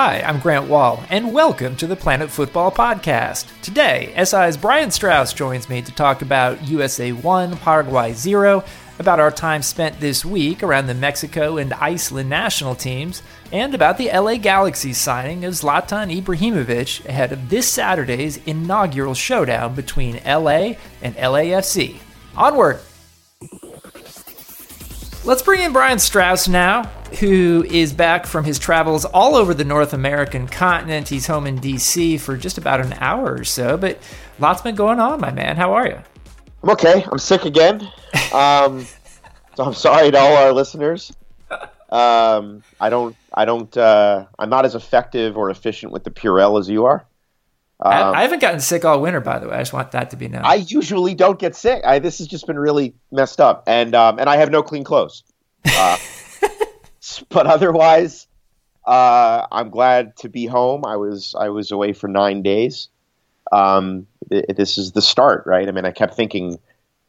Hi, I'm Grant Wahl, and welcome to the Planet Football Podcast. Today, SI's Brian Straus joins me to talk about USA 1, Paraguay 0, about our time spent this week around the Mexico and Iceland national teams, and about the LA Galaxy signing of Zlatan Ibrahimovic ahead of this Saturday's inaugural showdown between LA and LAFC. Onward! Let's bring in Brian Straus now, who is back from his travels all over the North American continent. He's home in DC for just about an hour or so, but lots been going on, my man. How are you? I'm okay. I'm sick again. Um, so I'm sorry to all our listeners. Um, I don't. I don't. Uh, I'm not as effective or efficient with the Purell as you are. Um, I, I, haven't gotten sick all winter, by the way. I just want that to be known. I usually don't get sick. I, this has just been really messed up, and um, and I have no clean clothes. Uh, but otherwise, uh, I'm glad to be home. I was I was away for nine days. Um, th- this is the start, right? I mean, I kept thinking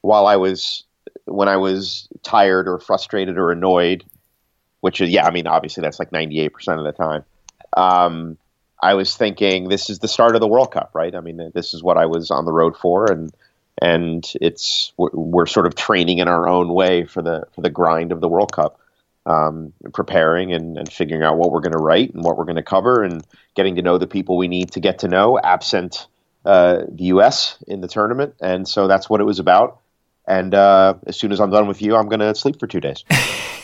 while I was when I was tired or frustrated or annoyed, which is yeah, I mean, obviously that's like 98 percent of the time. Um, I was thinking this is the start of the World Cup, right? I mean, this is what I was on the road for, and and it's we're, we're sort of training in our own way for the for the grind of the World Cup, um, preparing and, and figuring out what we're going to write and what we're going to cover, and getting to know the people we need to get to know, absent uh, the U.S. in the tournament, and so that's what it was about. And uh, as soon as I'm done with you, I'm going to sleep for two days.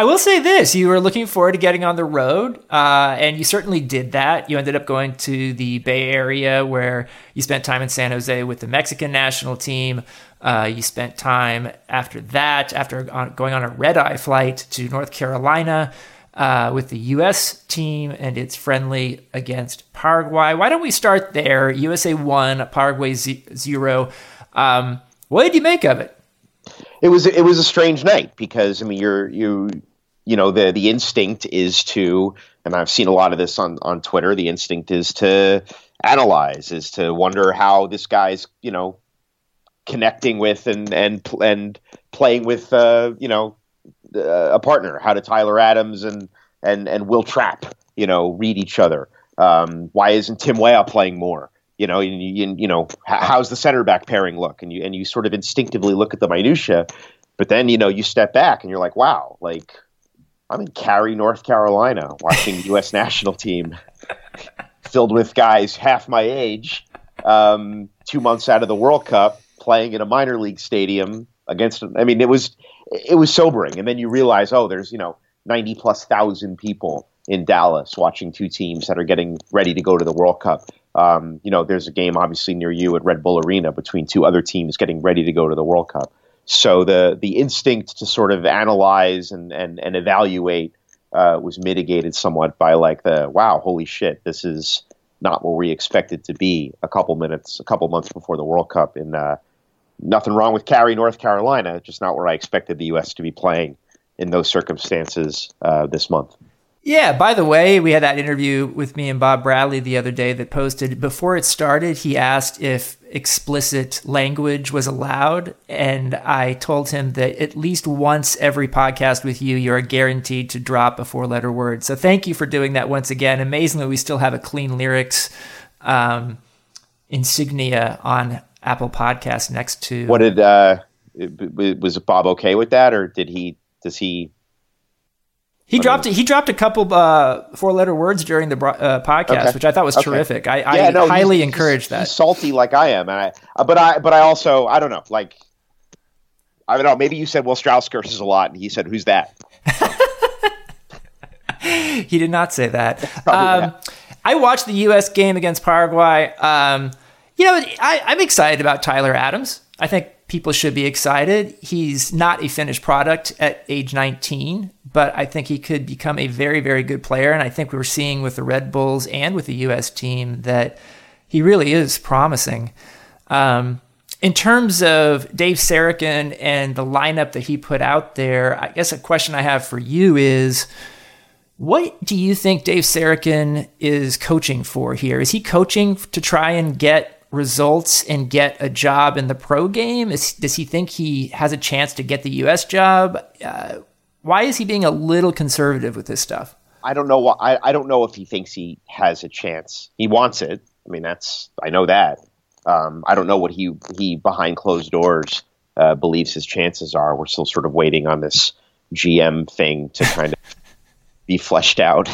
I will say this: you were looking forward to getting on the road, uh, and you certainly did that. You ended up going to the Bay Area, where you spent time in San Jose with the Mexican national team. Uh, you spent time after that, after going on a red eye flight to North Carolina. Uh, with the U.S. team and its friendly against Paraguay. Why don't we start there? USA one, Paraguay zero. Um, what did you make of it? It was it was a strange night because I mean you're you you know the the instinct is to and I've seen a lot of this on on Twitter. The instinct is to analyze, is to wonder how this guy's you know connecting with and and and playing with uh, you know uh, a partner. How do Tyler Adams and and and Wil Trapp you know read each other? Um, why isn't Tim Weah playing more? You know, and, you, you know, how's the center back pairing look? And you and you sort of instinctively look at the minutia, but then you know you step back and you're like, wow, like I'm in Cary, North Carolina, watching the U.S. national team filled with guys half my age, um, two months out of the World Cup, playing in a minor league stadium against. I mean, it was it was sobering, and then you realize, oh, there's you know ninety plus thousand people in Dallas watching two teams that are getting ready to go to the World Cup. Um, you know, there's a game obviously near you at Red Bull Arena between two other teams getting ready to go to the World Cup. So the the instinct to sort of analyze and and, and evaluate uh, was mitigated somewhat by like the wow, holy shit, this is not where we expected to be a couple minutes, a couple months before the World Cup. In uh, nothing wrong with Cary, North Carolina, just not where I expected the U.S. to be playing in those circumstances uh, this month. Yeah, by the way, we had that interview with me and Bob Bradley the other day that posted. Before it started, he asked if explicit language was allowed. And I told him that at least once every podcast with you, you're guaranteed to drop a four letter word. So thank you for doing that once again. Amazingly, we still have a clean lyrics um, insignia on Apple Podcasts next to. What did, uh, was Bob okay with that? Or did he, does he He dropped he dropped a couple uh, four letter words during the uh, podcast, okay. which I thought was okay. terrific. I, yeah, I no, highly he's, encourage that. He's salty like I am, and I uh, but I but I also I don't know like I don't know. Maybe you said well Straus curses a lot, and he said who's that? he did not say that. Um, I watched the U.S. game against Paraguay. Um, you know, I, I'm excited about Tyler Adams. I think people should be excited. He's not a finished product at age 19, but I think he could become a very, very good player. And I think we are seeing with the Red Bulls and with the U.S. team that he really is promising. Um, in terms of Dave Sarachan and the lineup that he put out there, I guess a question I have for you is what do you think Dave Sarachan is coaching for here? Is he coaching to try and get results and get a job in the pro game? Is, does he think he has a chance to get the U.S. job? Uh, why is he being a little conservative with this stuff? I don't know. I, I don't know if he thinks he has a chance. He wants it. I mean, that's I know that. Um, I don't know what he he behind closed doors uh, believes his chances are. We're still sort of waiting on this GM thing to kind of be fleshed out.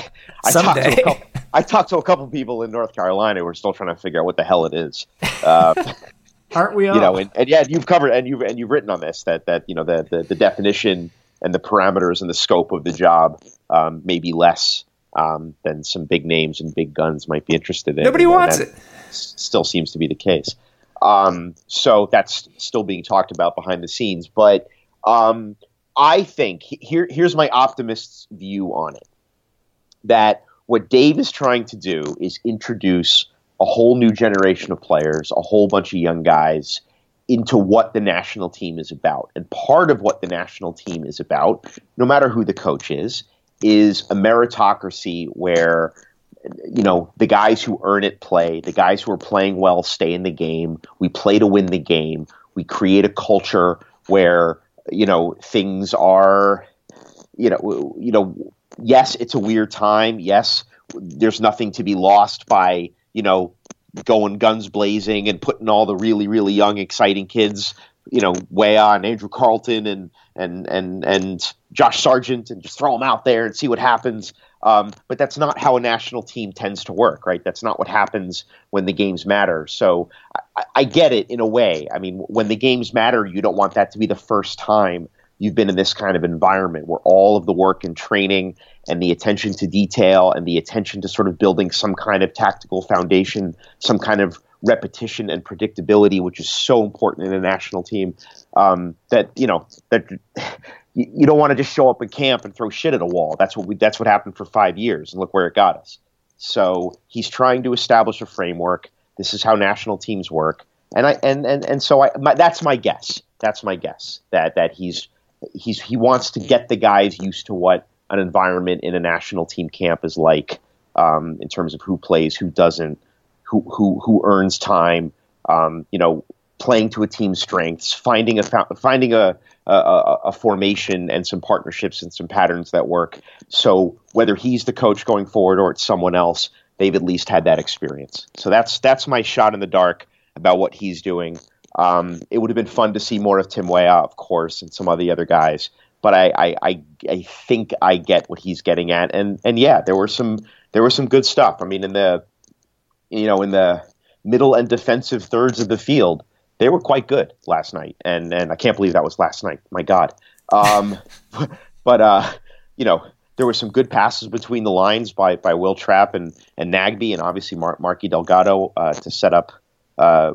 I Someday. Talked couple, I talked to a couple people in North Carolina. We're still trying to figure out what the hell it is. Uh, Aren't we all? You know, and, and, yeah, you've covered and you've and you've written on this that that you know the the, the definition and the parameters and the scope of the job um, may be less um, than some big names and big guns might be interested in. Nobody and, wants it. Still seems to be the case. Um, so that's still being talked about behind the scenes. But um, I think here here's my optimist's view on it. That what Dave is trying to do is introduce a whole new generation of players, a whole bunch of young guys into what the national team is about. And part of what the national team is about, no matter who the coach is, is a meritocracy where you know the guys who earn it play the guys who are playing well stay in the game we play to win the game we create a culture where you know things are you know you know yes it's a weird time yes there's nothing to be lost by you know going guns blazing and putting all the really really young exciting kids you know way on Andrew Carleton and and and and Josh Sargent and just throw them out there and see what happens. Um, but that's not how a national team tends to work, right? That's not what happens when the games matter. So I, I get it in a way. I mean, when the games matter, you don't want that to be the first time you've been in this kind of environment where all of the work and training and the attention to detail and the attention to sort of building some kind of tactical foundation, some kind of repetition and predictability, which is so important in a national team. Um, that you know that you, don't want to just show up in camp and throw shit at a wall. That's what we. That's what happened for five years, and look where it got us. So he's trying to establish a framework. This is how national teams work, and I and and and so I. My, that's my guess. That's my guess that that he's he's he wants to get the guys used to what an environment in a national team camp is like um, in terms of who plays, who doesn't, who who who earns time. Um, you know, playing to a team's strengths, finding a finding a, a, a formation and some partnerships and some patterns that work. So whether he's the coach going forward or it's someone else, they've at least had that experience. So that's that's my shot in the dark about what he's doing. Um, it would have been fun to see more of Tim Weah, of course, and some of the other guys. But I, I, I, I think I get what he's getting at, and and yeah, there were some there was some good stuff. I mean, in the you know in the middle and defensive thirds of the field, they were quite good last night, and and I can't believe that was last night. My God, um, but uh, you know there were some good passes between the lines by by Wil Trapp and and Nagbe, and obviously Mar- Marky Delgado uh, to set up. Uh,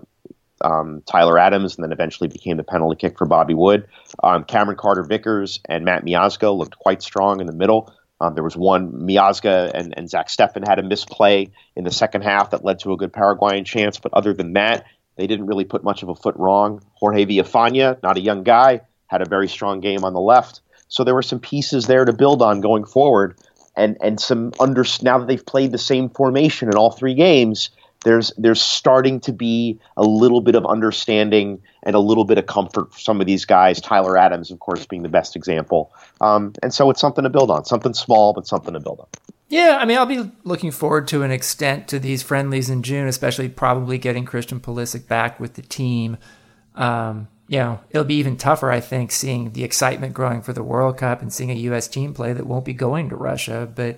um, Tyler Adams, and then eventually became the penalty kick for Bobby Wood. Um, Cameron Carter Vickers and Matt Miazga looked quite strong in the middle. Um, there was one Miazga and, and Zach Steffen had a misplay in the second half that led to a good Paraguayan chance, but other than that, they didn't really put much of a foot wrong. Jorge Villafaña, not a young guy, had a very strong game on the left. So there were some pieces there to build on going forward, and and some under now that they've played the same formation in all three games, there's there's starting to be a little bit of understanding and a little bit of comfort for some of these guys. Tyler Adams, of course, being the best example, um, and so it's something to build on. Something small, but something to build on. Yeah, I mean, I'll be looking forward to an extent to these friendlies in June, especially probably getting Christian Pulisic back with the team. Um, you know, it'll be even tougher, I think, seeing the excitement growing for the World Cup and seeing a U.S. team play that won't be going to Russia. But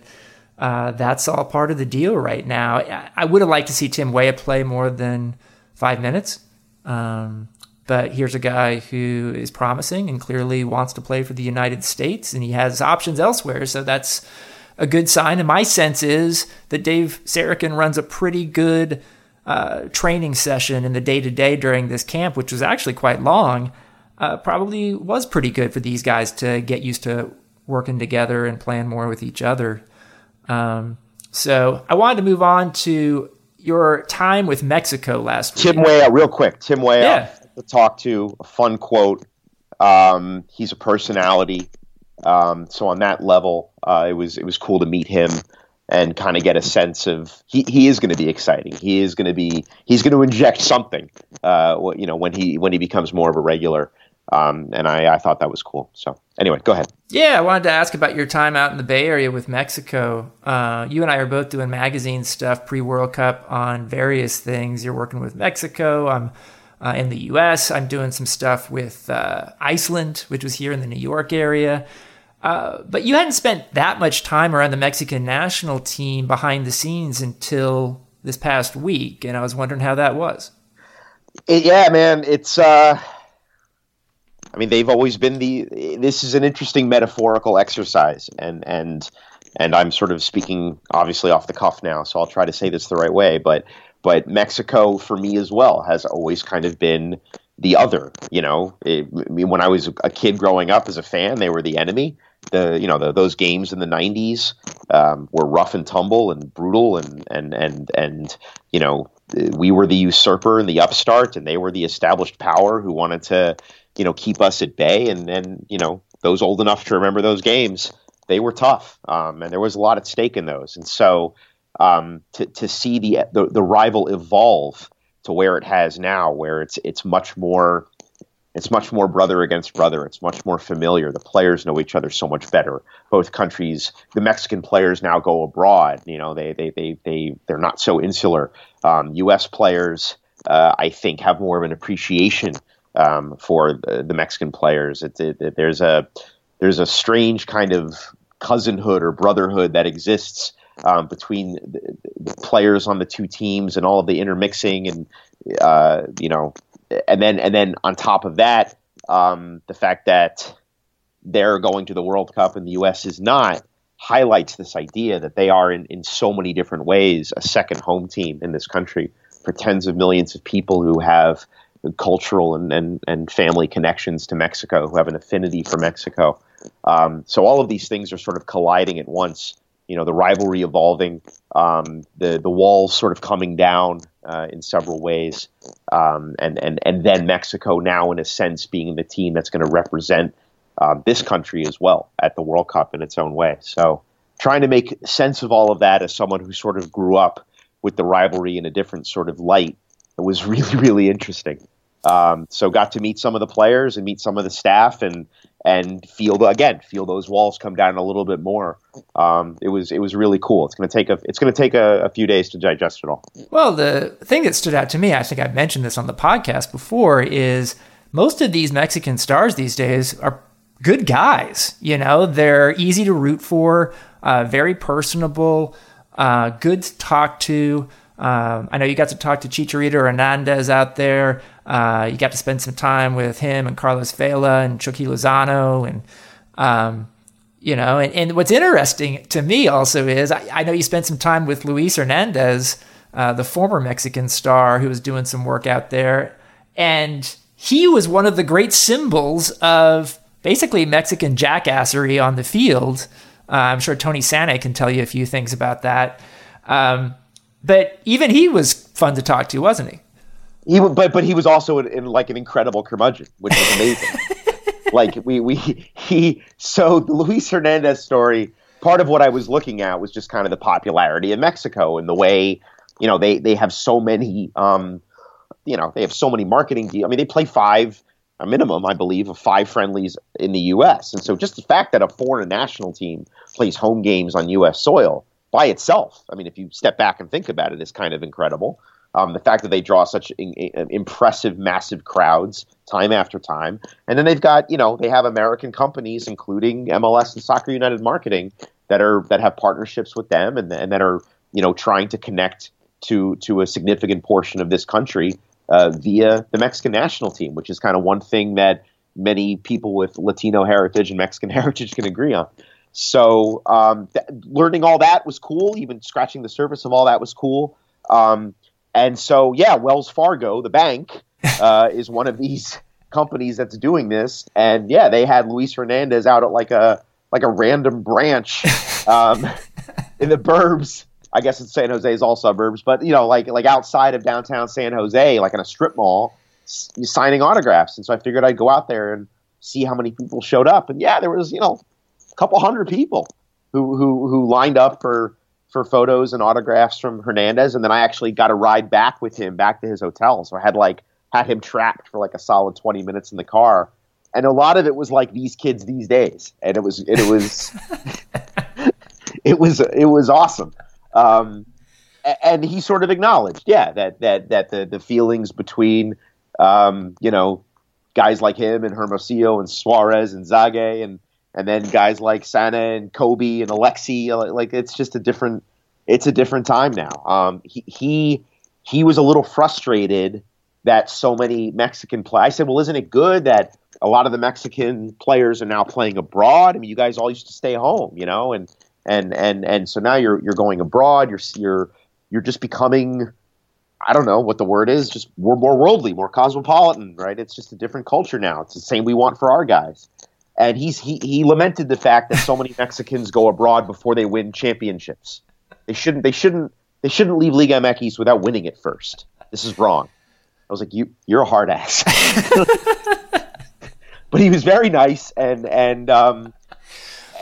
uh, that's all part of the deal right now. I would have liked to see Tim Weah play more than five minutes. Um, but here's a guy who is promising and clearly wants to play for the United States, and he has options elsewhere. So that's a good sign. And my sense is that Dave Sarachan runs a pretty good uh, training session in the day to day during this camp, which was actually quite long, uh, probably was pretty good for these guys to get used to working together and playing more with each other. Um, so I wanted to move on to your time with Mexico last Tim week. Tim Weah, real quick. Tim Weah, yeah. to talk to, a fun quote. Um, he's a personality. Um, so on that level, uh, it was it was cool to meet him and kind of get a sense of he, he is going to be exciting. He is going to be he's going to inject something. Uh, you know when he when he becomes more of a regular. Um, and I, I thought that was cool. So anyway, go ahead. Yeah, I wanted to ask about your time out in the Bay Area with Mexico. Uh, you and I are both doing magazine stuff pre World Cup on various things. You're working with Mexico. I'm uh, in the U.S. I'm doing some stuff with uh, Iceland, which was here in the New York area. Uh, but you hadn't spent that much time around the Mexican national team behind the scenes until this past week, and I was wondering how that was. It, yeah, man, it's. Uh, I mean, they've always been the. This is an interesting metaphorical exercise, and and and I'm sort of speaking obviously off the cuff now, so I'll try to say this the right way. But but Mexico for me as well has always kind of been the other. You know, it, I mean, when I was a kid growing up as a fan, they were the enemy the you know the, those games in the 90s um, were rough and tumble and brutal and and and and you know we were the usurper and the upstart and they were the established power who wanted to you know keep us at bay and then you know those old enough to remember those games they were tough um, and there was a lot at stake in those and so um, to to see the, the the rival evolve to where it has now where it's it's much more it's much more brother against brother. It's much more familiar. The players know each other so much better. Both countries, the Mexican players now go abroad. You know, they they they they they're not so insular. Um, U.S. players, uh, I think, have more of an appreciation um, for the, Mexican players. It, it, it, there's a there's a strange kind of cousinhood or brotherhood that exists um, between the, the, players on the two teams and all of the intermixing and uh, you know and then and then on top of that, um, the fact that they're going to the World Cup and the U.S. is not highlights this idea that they are in, in so many different ways a second home team in this country for tens of millions of people who have cultural and, and, and family connections to Mexico, who have an affinity for Mexico. Um, so all of these things are sort of colliding at once. You know, the rivalry evolving, um, the the walls sort of coming down, uh, in several ways, um, and and and then Mexico now, in a sense, being the team that's going to represent uh, this country as well at the World Cup in its own way. So, trying to make sense of all of that as someone who sort of grew up with the rivalry in a different sort of light, it was really really interesting. Um, so, got to meet some of the players and meet some of the staff, and and feel again feel those walls come down a little bit more. Um, it was it was really cool. It's going to take a it's to take a, a, few days to digest it all. Well, the thing that stood out to me, I think I've mentioned this on the podcast before, is most of these Mexican stars these days are good guys. You know, they're easy to root for, uh, very personable, uh, good to talk to. Um, I know you got to talk to Chicharito Hernandez out there. Uh, you got to spend some time with him and Carlos Vela and Chucky Lozano. And, um, you know, and, and, what's interesting to me also is I, I, know you spent some time with Luis Hernandez, uh, the former Mexican star who was doing some work out there. And he was one of the great symbols of basically Mexican jackassery on the field. Uh, I'm sure Tony Sanneh can tell you a few things about that. Um, but even he was fun to talk to, wasn't he? He, but but he was also in, in like an incredible curmudgeon, which was amazing. like we we he so the Luis Hernandez story. Part of what I was looking at was just kind of the popularity in Mexico and the way you know they they have so many um you know they have so many marketing deals. I mean they play five a minimum, I believe, of five friendlies in the U.S. And so just the fact that a foreign national team plays home games on U.S. soil by itself. I mean, if you step back and think about it, is kind of incredible. Um, the fact that they draw such in, in, impressive, massive crowds time after time. And then they've got, you know, they have American companies, including MLS and Soccer United Marketing, that are that have partnerships with them and, and that are, you know, trying to connect to to a significant portion of this country uh, via the Mexican national team, which is kind of one thing that many people with Latino heritage and Mexican heritage can agree on. So um, th- learning all that was cool. Even scratching the surface of all that was cool. Um, and so, yeah, Wells Fargo, the bank, uh, is one of these companies that's doing this. And yeah, they had Luis Hernandez out at like a like a random branch um, in the burbs. I guess it's San Jose is all suburbs, but you know, like like outside of downtown San Jose, like in a strip mall, signing autographs. And so I figured I'd go out there and see how many people showed up. And yeah, there was you know a couple hundred people who who who lined up for for photos and autographs from Hernandez, and then I actually got a ride back with him back to his hotel. So I had like had him trapped for like a solid twenty minutes in the car, and a lot of it was like these kids these days, and it was it was it was it was awesome. Um, and he sort of acknowledged, yeah, that that that the the feelings between um, you know guys like him and Hermosillo and Suarez and Zague and and then guys like Sanneh and Cobi and Alexi, like it's just a different, it's a different time now. Um, he, he, he was a little frustrated that so many Mexican play. I said, well, isn't it good that a lot of the Mexican players are now playing abroad? I mean, you guys all used to stay home, you know, and and and and so now you're you're going abroad. You're you're you're just becoming. I don't know what the word is. Just we're more worldly, more cosmopolitan, right? It's just a different culture now. It's the same we want for our guys and he's he, he lamented the fact that so many Mexicans go abroad before they win championships. They shouldn't they shouldn't they shouldn't leave Liga MX without winning it first. This is wrong. I was like, you you're a hard ass. but he was very nice and and um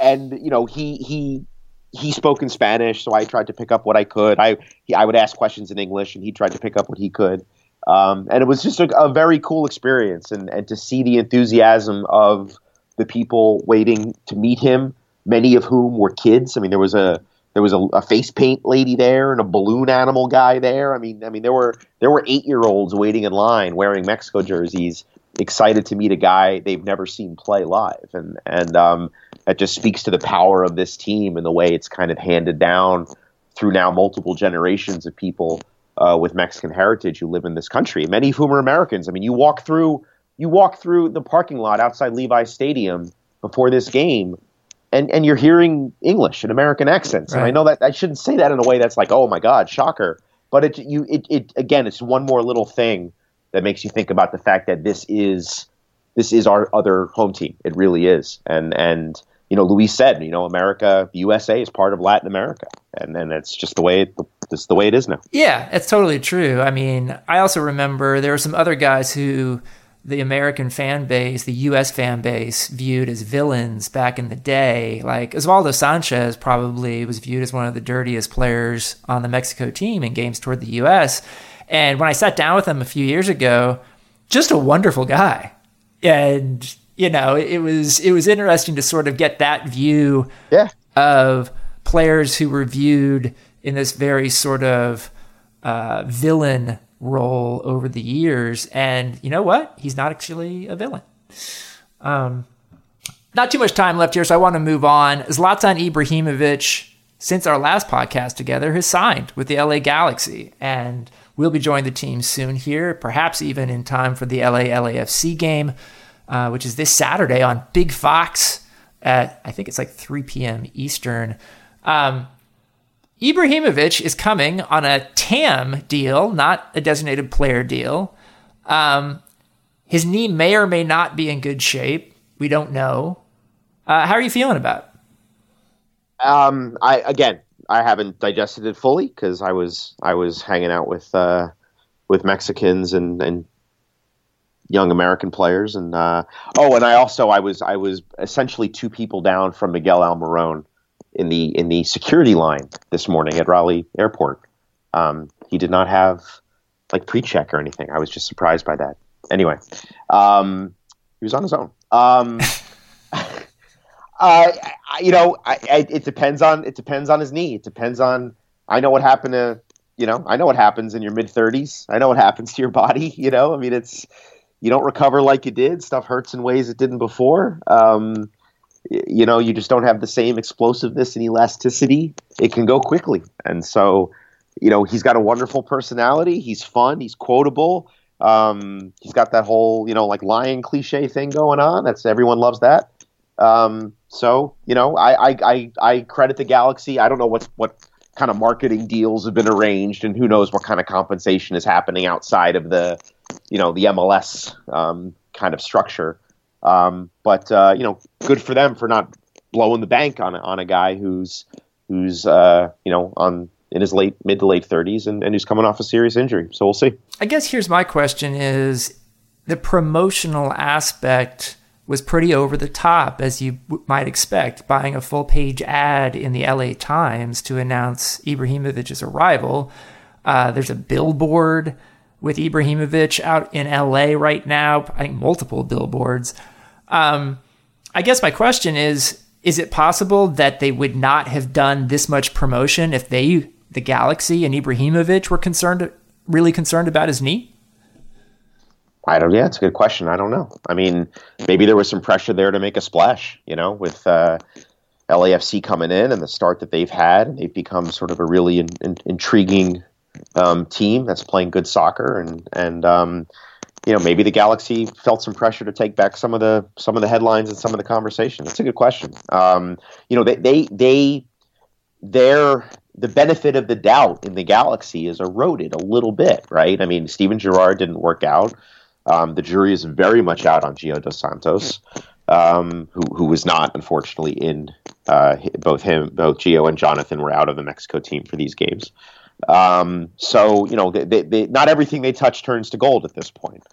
and you know he he he spoke in Spanish, so I tried to pick up what I could. I he, I would ask questions in English, and he tried to pick up what he could. Um, and it was just a, a very cool experience, and and to see the enthusiasm of the people waiting to meet him, many of whom were kids. I mean, there was a there was a, a, face paint lady there and a balloon animal guy there. I mean, I mean there were there were eight year olds waiting in line wearing Mexico jerseys, excited to meet a guy they've never seen play live, and and um, that just speaks to the power of this team and the way it's kind of handed down through now multiple generations of people uh, with Mexican heritage who live in this country, many of whom are Americans. I mean, you walk through you walk through the parking lot outside Levi Stadium before this game, and and you're hearing English and American accents. Right. And I know that I shouldn't say that in a way that's like, oh my God, shocker. But it you it, it again, it's one more little thing that makes you think about the fact that this is this is our other home team. It really is. And and you know, Luis said, you know, America, the USA is part of Latin America, and and it's just the way it, it's the way it is now. Yeah, it's totally true. I mean, I also remember there were some other guys who the American fan base, the U.S. fan base, viewed as villains back in the day. Like Osvaldo Sanchez probably was viewed as one of the dirtiest players on the Mexico team in games toward the U.S. And when I sat down with him a few years ago, just a wonderful guy. And you know, it was it was interesting to sort of get that view yeah. of players who were viewed in this very sort of uh, villain role over the years. And you know what? He's not actually a villain. Um, not too much time left here, so I want to move on. Zlatan Ibrahimovic, since our last podcast together, has signed with the LA Galaxy and will be joining the team soon here, perhaps even in time for the LA LAFC game, uh, which is this Saturday on Big Fox at, I think it's like 3 p.m. Eastern. Um, Ibrahimovic is coming on a TAM deal, not a designated player deal. Um, his knee may or may not be in good shape. We don't know. Uh, how are you feeling about it? Um, I again, I haven't digested it fully because I was I was hanging out with uh, with Mexicans and, and young American players, and uh, oh, and I also I was I was essentially two people down from Miguel Almiron in the in the security line this morning at Raleigh Airport. Um, he did not have like pre-check or anything. I was just surprised by that. Anyway, um, he was on his own. Um, uh, you know, I, I, it depends on it depends on his knee. It depends on. I know what happened to you know. I know what happens in your mid thirties. I know what happens to your body. You know, I mean, it's you don't recover like you did. Stuff hurts in ways it didn't before. Um, you know, you just don't have the same explosiveness and elasticity. It can go quickly, and so you know he's got a wonderful personality. He's fun. He's quotable. Um, he's got that whole you know like lion cliche thing going on. That's everyone loves that. Um, so you know, I, I, I I credit the Galaxy. I don't know what's what kind of marketing deals have been arranged, and who knows what kind of compensation is happening outside of the you know the MLS um, kind of structure. Um, but uh, you know, good for them for not blowing the bank on on a guy who's who's uh, you know on in his late mid to late 30s and, and who's coming off a serious injury. So we'll see. I guess here's my question: Is the promotional aspect was pretty over the top, as you might expect, buying a full page ad in the LA Times to announce Ibrahimovic's arrival. Uh, there's a billboard with Ibrahimovic out in LA right now. I think multiple billboards. Um, I guess my question is is it possible that they would not have done this much promotion if they, the Galaxy and Ibrahimovic, were concerned, really concerned about his knee? I don't. Yeah, it's a good question. I don't know. I mean, maybe there was some pressure there to make a splash. You know, with uh, LAFC coming in and the start that they've had, and they've become sort of a really in, in, intriguing um, team that's playing good soccer, and and um, you know maybe the Galaxy felt some pressure to take back some of the some of the headlines and some of the conversation. That's a good question. Um, you know, they they they their the benefit of the doubt in the Galaxy is eroded a little bit, right? I mean, Steven Gerrard didn't work out. Um, the jury is very much out on Gio dos Santos, um, who who was not unfortunately in uh, both him, both Gio and Jonathan were out of the Mexico team for these games. Um, so you know, they, they, not everything they touch turns to gold at this point.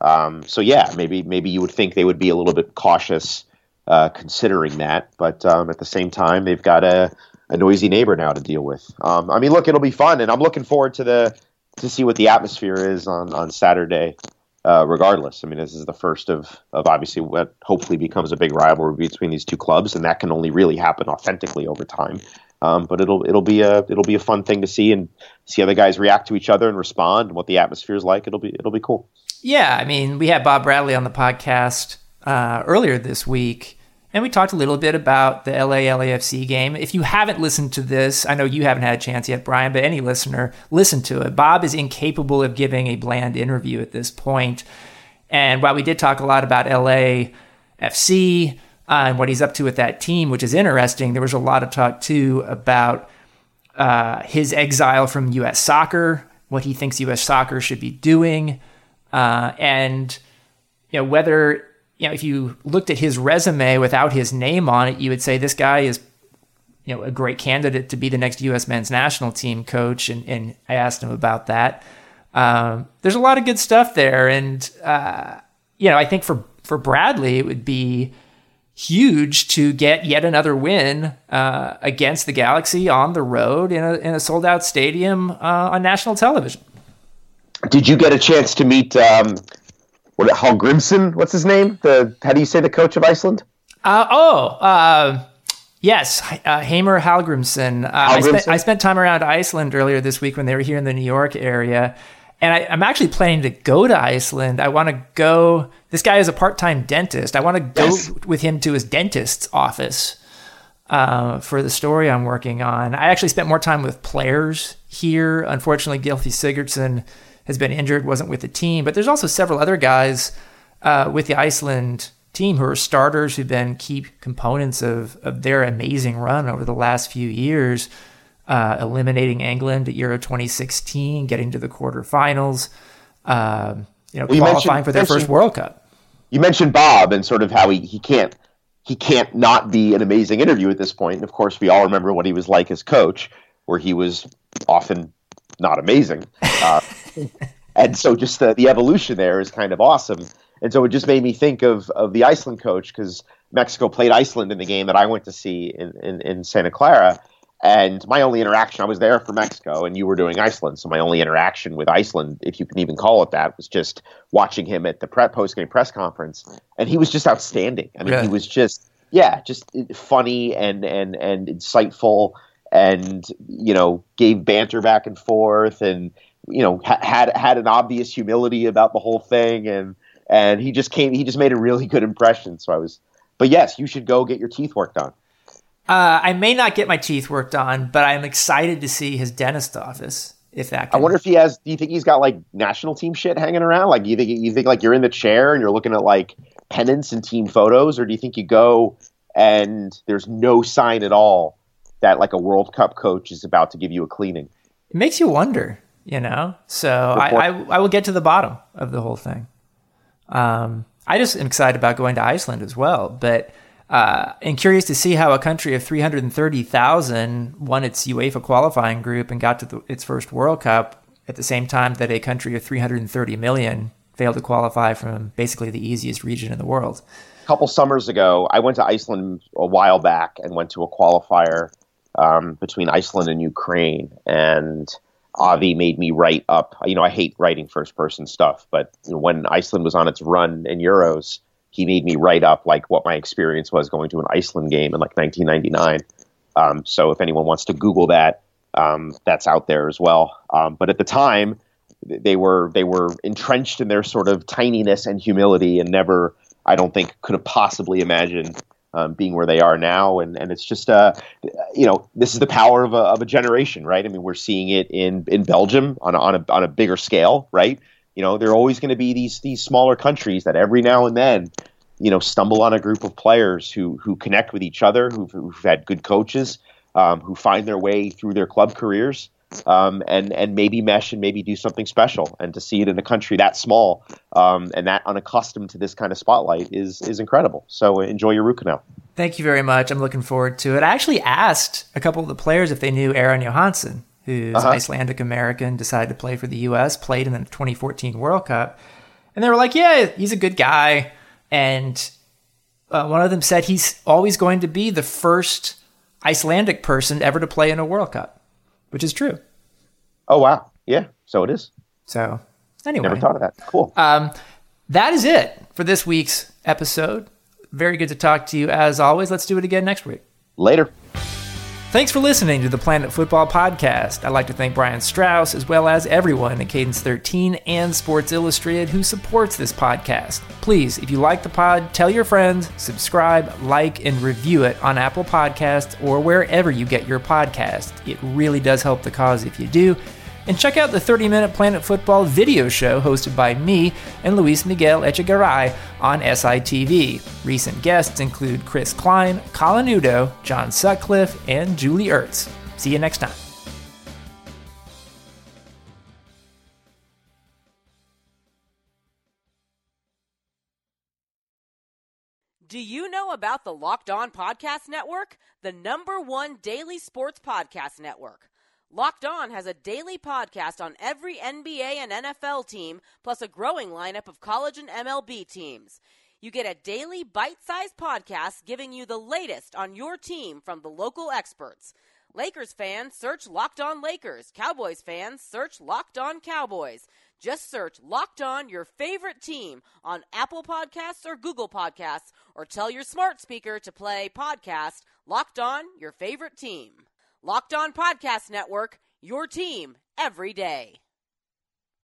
Um, so yeah, maybe maybe you would think they would be a little bit cautious uh, considering that, but um, at the same time, they've got a, a noisy neighbor now to deal with. Um, I mean, look, it'll be fun, and I'm looking forward to the to see what the atmosphere is on on Saturday. Uh, regardless, I mean, this is the first of of obviously what hopefully becomes a big rivalry between these two clubs, and that can only really happen authentically over time. Um, but it'll it'll be a it'll be a fun thing to see and see how the guys react to each other and respond and what the atmosphere is like. It'll be it'll be cool. Yeah, I mean, we had Bob Bradley on the podcast uh, earlier this week, and we talked a little bit about the LA LAFC game. If you haven't listened to this, I know you haven't had a chance yet, Brian, but any listener, listen to it. Bob is incapable of giving a bland interview at this point. And while we did talk a lot about LAFC, uh, and what he's up to with that team, which is interesting. There was a lot of talk too about uh, his exile from U.S. soccer, what he thinks U.S. soccer should be doing, uh, and you know whether you know if you looked at his resume without his name on it, you would say this guy is you know a great candidate to be the next U.S. men's national team coach. And, and I asked him about that. Um, there's a lot of good stuff there, and uh, you know I think for for Bradley it would be huge to get yet another win uh, against the Galaxy on the road in a, in a sold out stadium uh, on national television. Did you get a chance to meet um, what Hallgrimsson? What's his name? The how do you say the coach of Iceland? Uh, oh, uh, yes, uh, Heimir Hallgrimsson. Uh, I, spent, I spent time around Iceland earlier this week when they were here in the New York area. And I, am actually planning to go to Iceland. I want to go. This guy is a part time dentist. I want to go yes. with him to his dentist's office uh, for the story I'm working on. I actually spent more time with players here. Unfortunately, Gylfi Sigurdsson has been injured, wasn't with the team. But there's also several other guys uh, with the Iceland team who are starters who've been key components of, of their amazing run over the last few years uh, eliminating England at Euro 2016, getting to the quarterfinals, uh, you know, well, qualifying for their first World Cup. You mentioned Bob and sort of how he, he can't he can't not be an amazing interview at this point. And of course, we all remember what he was like as coach, where he was often not amazing. Uh, and so just the, the evolution there is kind of awesome. And so it just made me think of, of the Iceland coach because Mexico played Iceland in the game that I went to see in, in, in Santa Clara. And my only interaction, I was there for Mexico, and you were doing Iceland. So my only interaction with Iceland, if you can even call it that, was just watching him at the pre- post game press conference, and he was just outstanding. I mean, he was just yeah, just funny and and and insightful, and you know, gave banter back and forth, and you know, ha- had had an obvious humility about the whole thing, and and he just came. He just made a really good impression. So I was, but yes, you should go get your teeth worked on. Uh, I may not get my teeth worked on, but I'm excited to see his dentist office. If that, can... I wonder if he has. Do you think he's got like national team shit hanging around? Like, you think you think like you're in the chair and you're looking at like pennants and team photos, or do you think you go and there's no sign at all that like a World Cup coach is about to give you a cleaning? It makes you wonder, you know. So I, I, I will get to the bottom of the whole thing. Um, I just am excited about going to Iceland as well, but uh, and curious to see how a country of 330,000 won its UEFA qualifying group and got to the, its first World Cup at the same time that a country of 330 million failed to qualify from basically the easiest region in the world. A couple summers ago, I went to Iceland a while back and went to a qualifier um, between Iceland and Ukraine. And Avi made me write up, you know, I hate writing first person stuff, but when Iceland was on its run in Euros, he made me write up like what my experience was going to an Iceland game in like 1999. Um, so if anyone wants to Google that, um, that's out there as well. Um, but at the time, they were they were entrenched in their sort of tininess and humility, and never, I don't think, could have possibly imagined um, being where they are now. And and it's just uh, you know, this is the power of a, of a generation, right? I mean, we're seeing it in in Belgium on a, on a on a bigger scale, right? You know, there are always going to be these these smaller countries that every now and then, you know, stumble on a group of players who who connect with each other, who've, who've had good coaches, um, who find their way through their club careers, um, and and maybe mesh and maybe do something special. And to see it in a country that small um, and that unaccustomed to this kind of spotlight is is incredible. So enjoy your root canal. Thank you very much. I'm looking forward to it. I actually asked a couple of the players if they knew Aron Johannsson who's uh-huh. Icelandic American, decided to play for the U.S., played in the 2014 World Cup. And they were like, yeah, he's a good guy. And uh, one of them said he's always going to be the first Icelandic person ever to play in a World Cup, which is true. Oh, wow. Yeah, so it is. So, anyway. Never thought of that. Cool. Um, that is it for this week's episode. Very good to talk to you as always. Let's do it again next week. Later. Thanks for listening to the Planet Football Podcast. I'd like to thank Brian Straus, as well as everyone at Cadence 13 and Sports Illustrated who supports this podcast. Please, if you like the pod, tell your friends, subscribe, like, and review it on Apple Podcasts or wherever you get your podcast. It really does help the cause if you do. And check out the 30 Minute Planet Football video show hosted by me and Luis Miguel Echegaray on SITV. Recent guests include Chris Klein, Colin Udo, John Sutcliffe, and Julie Ertz. See you next time. Do you know about the Locked On Podcast Network? The number one daily sports podcast network. Locked On has a daily podcast on every NBA and NFL team, plus a growing lineup of college and MLB teams. You get a daily bite sized podcast giving you the latest on your team from the local experts. Lakers fans, search Locked On Lakers. Cowboys fans, search Locked On Cowboys. Just search Locked On your favorite team on Apple Podcasts or Google Podcasts, or tell your smart speaker to play podcast Locked On your favorite team. Locked On Podcast Network, your team every day.